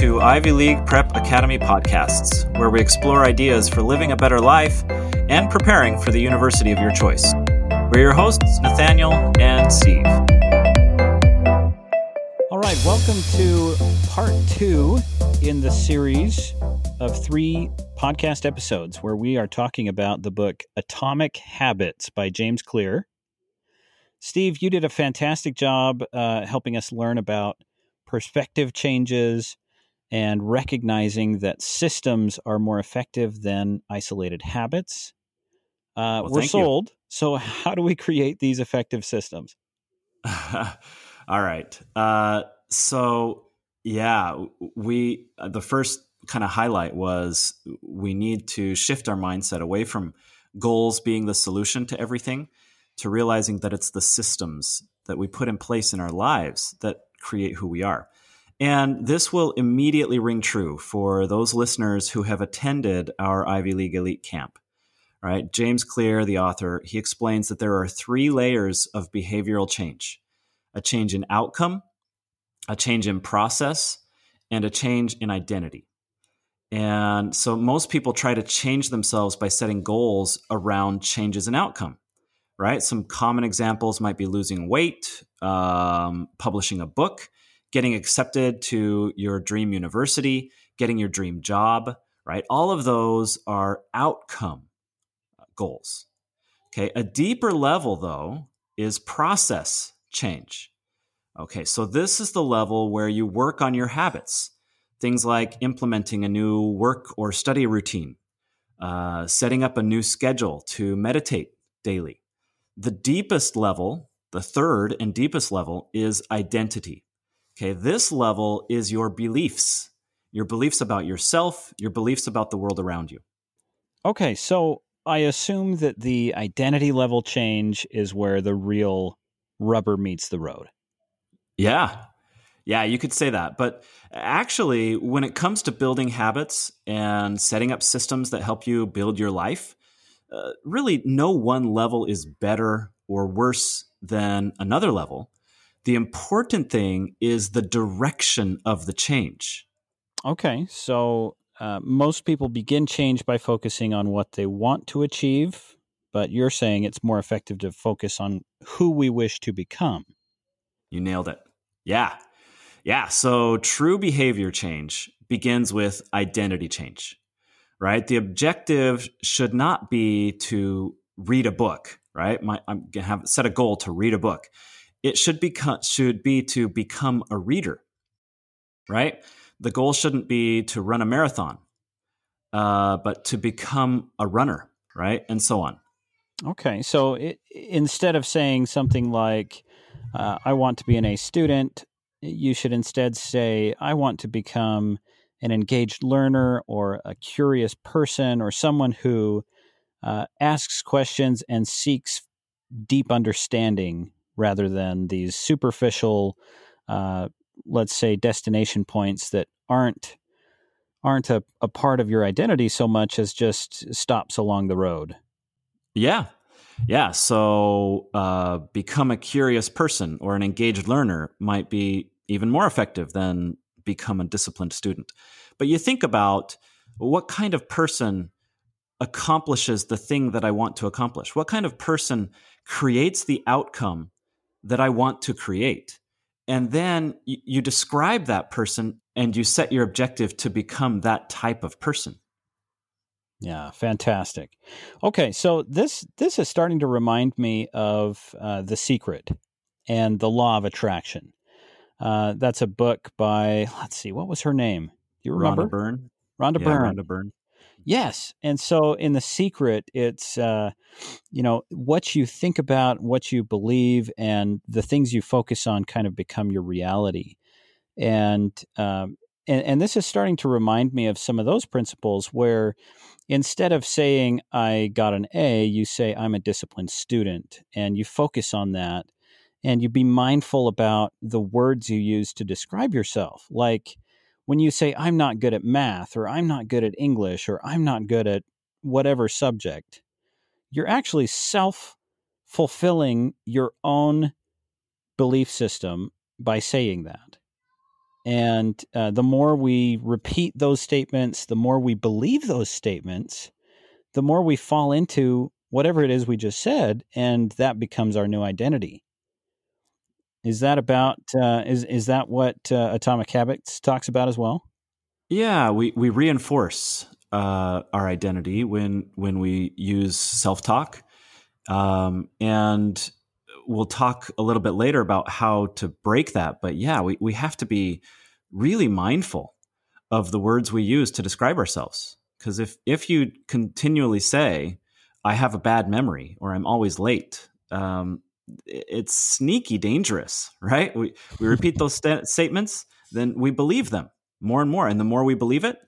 to Ivy League Prep Academy podcasts, where we explore ideas for living a better life and preparing for the university of your choice. We're your hosts, Nathaniel and Steve. All right, welcome to part two in the series of three podcast episodes where we are talking about the book Atomic Habits by James Clear. Steve, you did a fantastic job uh, helping us learn about perspective changes and recognizing that systems are more effective than isolated habits. Uh, Well, we're thank you. sold. So, how do we create these effective systems? All right. Uh, so, yeah, we uh, the first kind of highlight was we need to shift our mindset away from goals being the solution to everything to realizing that it's the systems that we put in place in our lives that create who we are. And this will immediately ring true for those listeners who have attended our Ivy League Elite Camp. Right? James Clear, the author, he explains that there are three layers of behavioral change a change in outcome, a change in process, and a change in identity. And so most people try to change themselves by setting goals around changes in outcome, right? Some common examples might be losing weight, um, publishing a book, getting accepted to your dream university, getting your dream job, right? All of those are outcome goals. Okay. A deeper level, though, is process change. Okay. So this is the level where you work on your habits. Things like implementing a new work or study routine, uh, setting up a new schedule to meditate daily. The deepest level, the third and deepest level, is identity. Okay, this level is your beliefs, your beliefs about yourself, your beliefs about the world around you. Okay, so I assume that the identity level change is where the real rubber meets the road. Yeah. Yeah, you could say that. But actually, when it comes to building habits and setting up systems that help you build your life, uh, really no one level is better or worse than another level. The important thing is the direction of the change. Okay, so uh, most people begin change by focusing on what they want to achieve, but you're saying it's more effective to focus on who we wish to become. You nailed it. Yeah. Yeah. So true behavior change begins with identity change, right? The objective should not be to read a book, right? My, I'm going to have set a goal to read a book. It should become, should be to become a reader, right? The goal shouldn't be to run a marathon, uh, but to become a runner, right? And so on. Okay, so it, instead of saying something like, uh, I want to be an A student, you should instead say, I want to become an engaged learner or a curious person or someone who uh, asks questions and seeks deep understanding rather than these superficial, uh, let's say, destination points that aren't aren't a, a part of your identity so much as just stops along the road. Yeah. Yeah. So uh, become a curious person or an engaged learner might be even more effective than become a disciplined student. But you think about what kind of person accomplishes the thing that I want to accomplish? What kind of person creates the outcome that I want to create? And then you, describe that person and you set your objective to become that type of person. Yeah, fantastic. Okay, so this this is starting to remind me of uh, the Secret and the Law of Attraction. Uh, that's a book by let's see, what was her name? Do you remember? Rhonda Byrne. Rhonda yeah, Byrne. Rhonda Byrne. Yes, and so in the Secret, it's uh, you know what you think about, what you believe, and the things you focus on kind of become your reality. And um, and, and this is starting to remind me of some of those principles where instead of saying I got an A, you say I'm a disciplined student, and you focus on that, and you be mindful about the words you use to describe yourself, like when you say i'm not good at math or i'm not good at english or i'm not good at whatever subject you're actually self fulfilling your own belief system by saying that And uh, the more we repeat those statements, the more we believe those statements, the more we fall into whatever it is we just said, and that becomes our new identity. Is that about uh, is is that what uh, Atomic Habits talks about as well? Yeah, we we reinforce uh, our identity when when we use self talk, um, and we'll talk a little bit later about how to break that. But yeah, we we have to be really mindful of the words we use to describe ourselves. Because if if you continually say, "I have a bad memory" or "I'm always late," um, it's sneaky dangerous, right? We we repeat those st- statements, then we believe them more and more, and the more we believe it,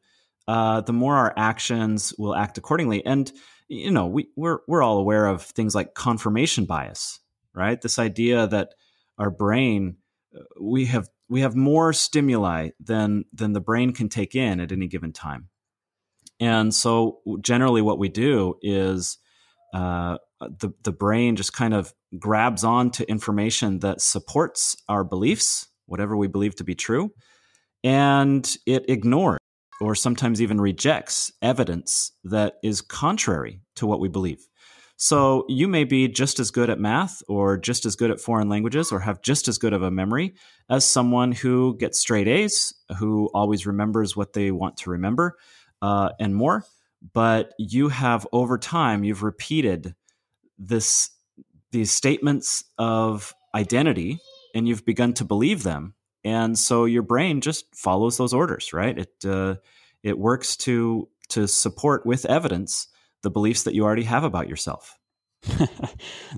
uh, the more our actions will act accordingly. And you know, we we're we're all aware of things like confirmation bias, right? This idea that our brain uh, we have we have more stimuli than than the brain can take in at any given time. And so generally what we do is uh, the the brain just kind of grabs on to information that supports our beliefs, whatever we believe to be true, and it ignores or sometimes even rejects evidence that is contrary to what we believe. So you may be just as good at math or just as good at foreign languages or have just as good of a memory as someone who gets straight A's, who always remembers what they want to remember, uh, and more. But you have over time, you've repeated this these statements of identity and you've begun to believe them. And so your brain just follows those orders right? It uh, it works to to support with evidence the beliefs that you already have about yourself.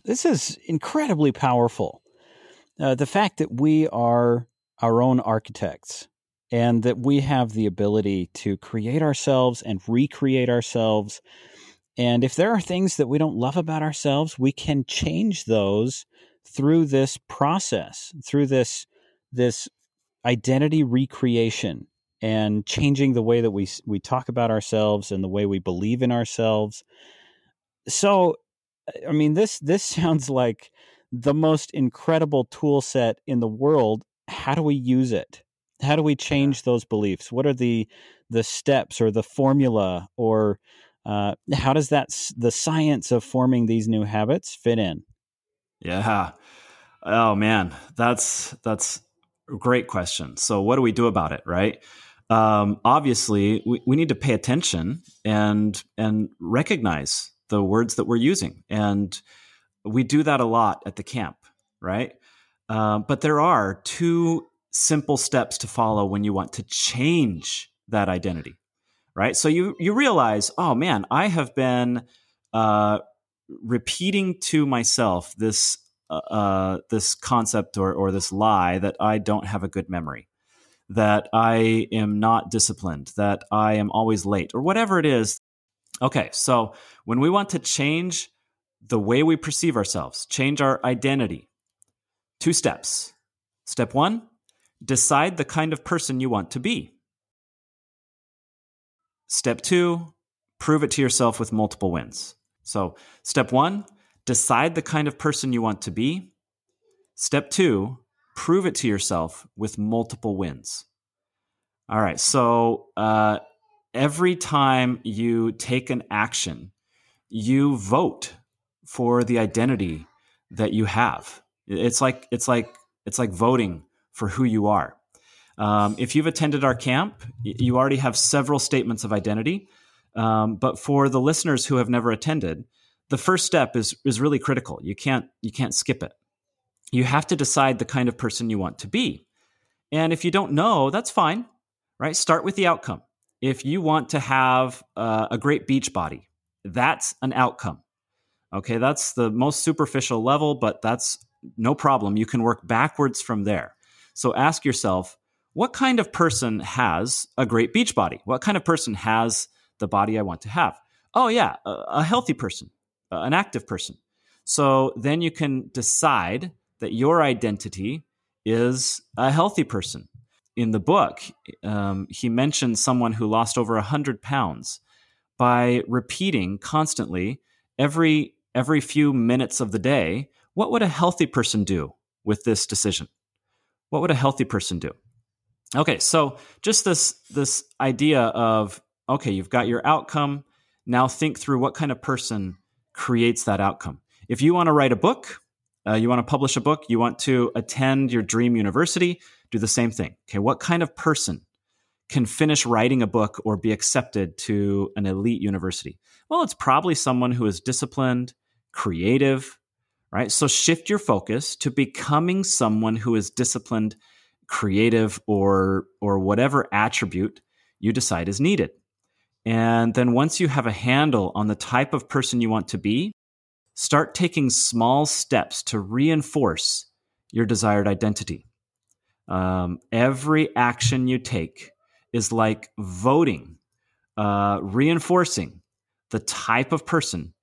This is incredibly powerful. Uh, the fact that we are our own architects and that we have the ability to create ourselves and recreate ourselves and if there are things that we don't love about ourselves, we can change those through this process, through this this identity recreation and changing the way that we we talk about ourselves and the way we believe in ourselves. So, I mean this this sounds like the most incredible tool set in the world. How do we use it? How do we change those beliefs? What are the the steps or the formula or uh, how does that the science of forming these new habits fit in? Yeah. Oh man, that's that's a great question. So what do we do about it, right? Um, obviously, we, we need to pay attention and and recognize the words that we're using, and we do that a lot at the camp, right? Uh, but there are two simple steps to follow when you want to change that identity right? So you you realize, oh man, I have been uh, repeating to myself this uh, uh, this concept or or this lie that I don't have a good memory, that I am not disciplined, that I am always late, or whatever it is. Okay, so when we want to change the way we perceive ourselves, change our identity, two steps. Step one, decide the kind of person you want to be. Step two, prove it to yourself with multiple wins. So, step one, decide the kind of person you want to be. Step two, prove it to yourself with multiple wins. All right. So, uh, every time you take an action, you vote for the identity that you have. It's like it's like it's like voting for who you are. Um, if you've attended our camp, you already have several statements of identity. Um, but for the listeners who have never attended, the first step is is really critical. You can't you can't skip it. You have to decide the kind of person you want to be. And if you don't know, that's fine, right? Start with the outcome. If you want to have uh, a great beach body, that's an outcome. Okay, that's the most superficial level, but that's no problem. You can work backwards from there. So ask yourself, what kind of person has a great beach body? What kind of person has the body I want to have? Oh, yeah, a, a healthy person, uh, an active person. So then you can decide that your identity is a healthy person. In the book, um, he mentioned someone who lost over 100 pounds by repeating constantly every every few minutes of the day what would a healthy person do with this decision what would a healthy person do Okay, so just this this idea of okay, you've got your outcome. Now think through what kind of person creates that outcome. If you want to write a book, uh, you want to publish a book, you want to attend your dream university, do the same thing. Okay, what kind of person can finish writing a book or be accepted to an elite university? Well, it's probably someone who is disciplined, creative, right? So shift your focus to becoming someone who is disciplined, creative, or or whatever attribute you decide is needed. And then once you have a handle on the type of person you want to be, start taking small steps to reinforce your desired identity. Um, every action you take is like voting, uh, reinforcing the type of person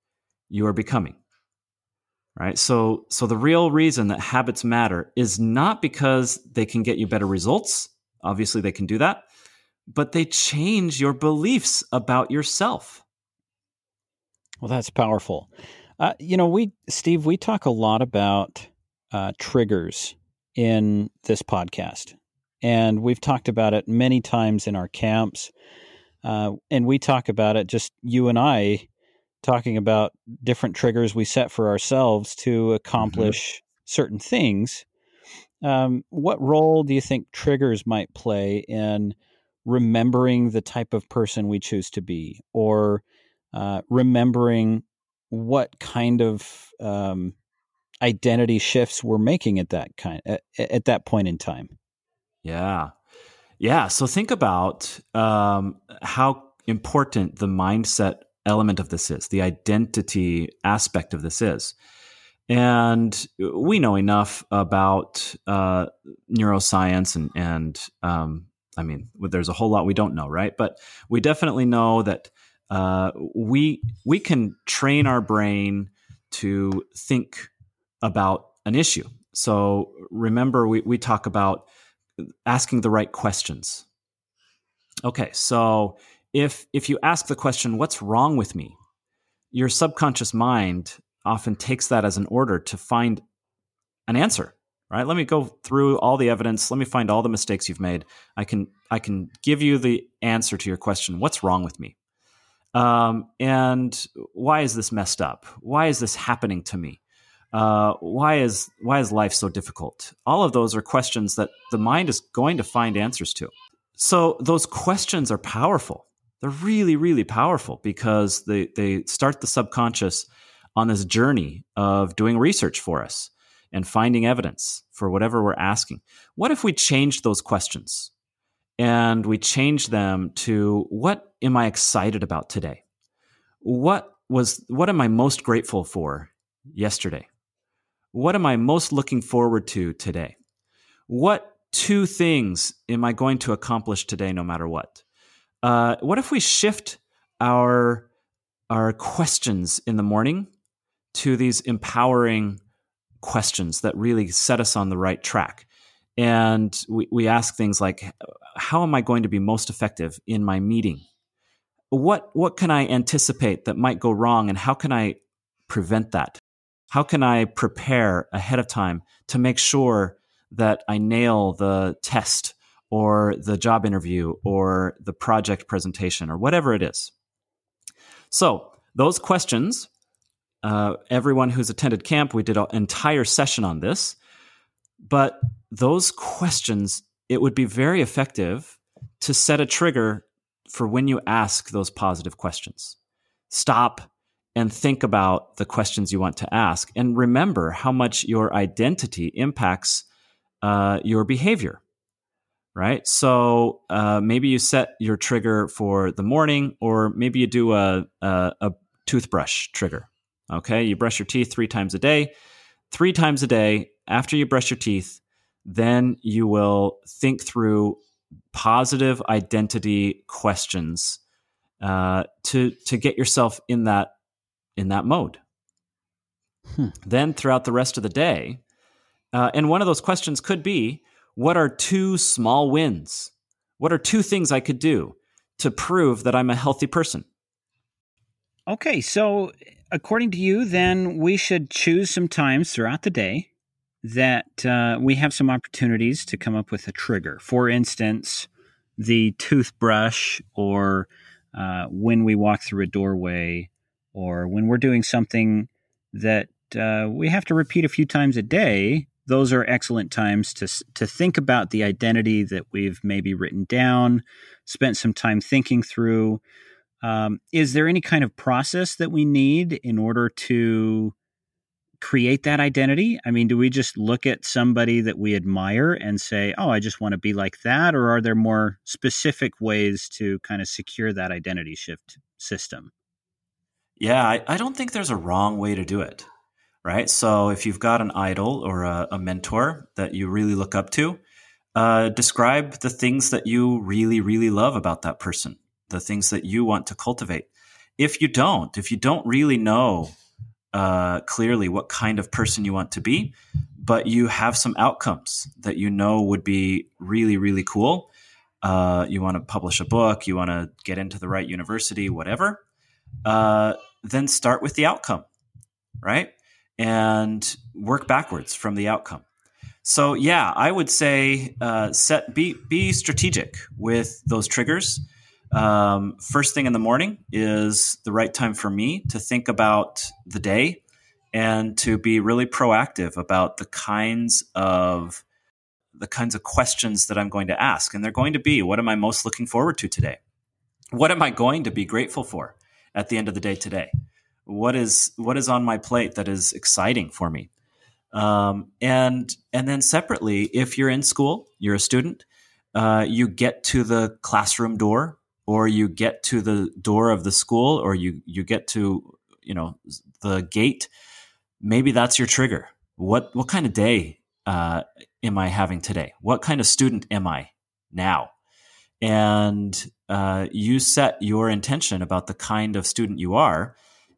you are becoming. Right. So, so the real reason that habits matter is not because they can get you better results. Obviously, they can do that, but they change your beliefs about yourself. Well, that's powerful. Uh, you know, we, Steve, we talk a lot about uh, triggers in this podcast, and we've talked about it many times in our camps. Uh, and we talk about it just you and I talking about different triggers we set for ourselves to mm-hmm. accomplish mm-hmm. certain things. Um, what role do you think triggers might play in remembering the type of person we choose to be, or uh, remembering what kind of um, identity shifts we're making at that kind at, at, that point in time. Yeah, yeah. So think about um, how important the mindset element of this is, the identity aspect of this is. And we know enough about uh, neuroscience and, and um, I mean, there's a whole lot we don't know, right? But we definitely know that uh, we we can train our brain to think about an issue. So remember, we, we talk about asking the right questions. Okay, so if if you ask the question, "What's wrong with me?" your subconscious mind often takes that as an order to find an answer right let me go through all the evidence let me find all the mistakes you've made i can i can give you the answer to your question what's wrong with me um, and why is this messed up? Why is this happening to me? Uh, why is why is life so difficult? All of those are questions that the mind is going to find answers to. So those questions are powerful. They're really, really powerful because they they start the subconscious on this journey of doing research for us and finding evidence for whatever we're asking. What if we changed those questions? and we changed them to what am I excited about today? What was what am I most grateful for yesterday? What am I most looking forward to today? What two things am I going to accomplish today no matter what? Uh, what if we shift our our questions in the morning to these empowering questions that really set us on the right track? And we, we ask things like, how am I going to be most effective in my meeting? What, what can I anticipate that might go wrong and how can I prevent that? How can I prepare ahead of time to make sure that I nail the test or the job interview or the project presentation or whatever it is? So, those questions, uh, everyone who's attended camp, we did an entire session on this. But those questions, it would be very effective to set a trigger for when you ask those positive questions. Stop and think about the questions you want to ask and remember how much your identity impacts uh, your behavior right so uh, maybe you set your trigger for the morning or maybe you do a, a, a toothbrush trigger okay you brush your teeth three times a day three times a day after you brush your teeth, then you will think through positive identity questions uh, to to get yourself in that in that mode. Hmm. Then throughout the rest of the day, uh, and one of those questions could be, what are two small wins? What are two things I could do to prove that I'm a healthy person? Okay, so according to you, then we should choose some times throughout the day that uh, we have some opportunities to come up with a trigger. For instance, the toothbrush, or uh, when we walk through a doorway, or when we're doing something that uh, we have to repeat a few times a day. Those are excellent times to to think about the identity that we've maybe written down, spent some time thinking through. Um, is there any kind of process that we need in order to create that identity? I mean, do we just look at somebody that we admire and say, oh, I just want to be like that? Or are there more specific ways to kind of secure that identity shift system? Yeah, I, I don't think there's a wrong way to do it, right? So if you've got an idol or a, a mentor that you really look up to, uh, describe the things that you really, really love about that person, the things that you want to cultivate. If you don't, if you don't really know uh, clearly what kind of person you want to be, but you have some outcomes that you know would be really, really cool. Uh, you want to publish a book, you want to get into the right university, whatever. Uh, then start with the outcome, right? And work backwards from the outcome. So yeah, I would say uh, set be be strategic with those triggers. Um, first thing in the morning is the right time for me to think about the day and to be really proactive about the kinds of the kinds of questions that I'm going to ask. And they're going to be what am I most looking forward to today? What am I going to be grateful for at the end of the day today? What is what is on my plate that is exciting for me? Um, and and then separately, if you're in school, you're a student, uh, you get to the classroom door or you get to the door of the school or you you get to you know the gate maybe that's your trigger. What what kind of day uh, am i having today? What kind of student am i now? And uh, you set your intention about the kind of student you are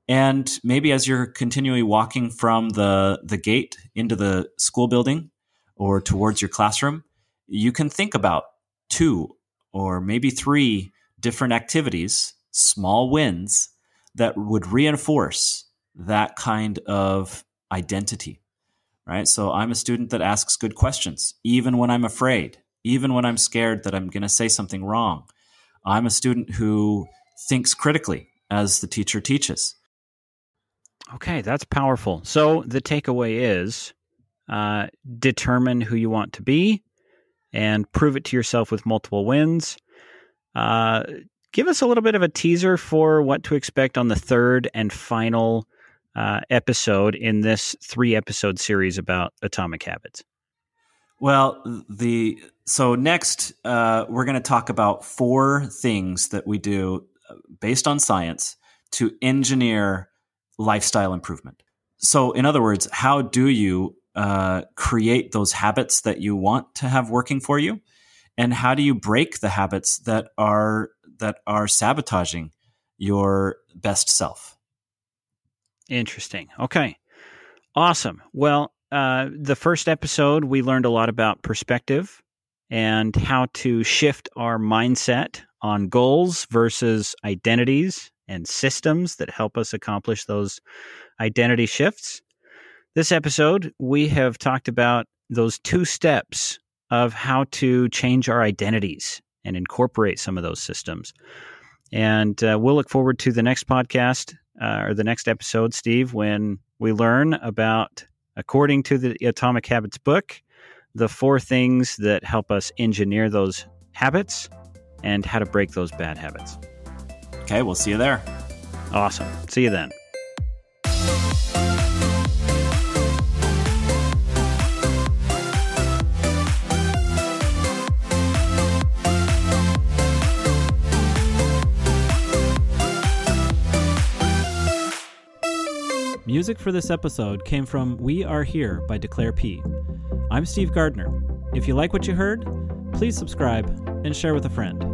and maybe as you're continually walking from the the gate into the school building or towards your classroom you can think about two or maybe three different activities, small wins that would reinforce that kind of identity, right? So I'm a student that asks good questions, even when I'm afraid, even when I'm scared that I'm going to say something wrong. I'm a student who thinks critically as the teacher teaches. Okay, that's powerful. So the takeaway is uh, determine who you want to be and prove it to yourself with multiple wins. Uh, give us a little bit of a teaser for what to expect on the third and final uh, episode in this three episode series about atomic habits. Well, the so next uh, we're going to talk about four things that we do uh, based on science to engineer lifestyle improvement. So, in other words, how do you uh, create those habits that you want to have working for you? and how do you break the habits that are that are sabotaging your best self interesting okay awesome well uh, the first episode we learned a lot about perspective and how to shift our mindset on goals versus identities and systems that help us accomplish those identity shifts this episode we have talked about those two steps of how to change our identities and incorporate some of those systems. And uh, we'll look forward to the next podcast uh, or the next episode, Steve, when we learn about, according to the Atomic Habits book, the four things that help us engineer those habits and how to break those bad habits. Okay, we'll see you there. Awesome. See you then. Music for this episode came from We Are Here by Declare P. I'm Steve Gardner. If you like what you heard, please subscribe and share with a friend.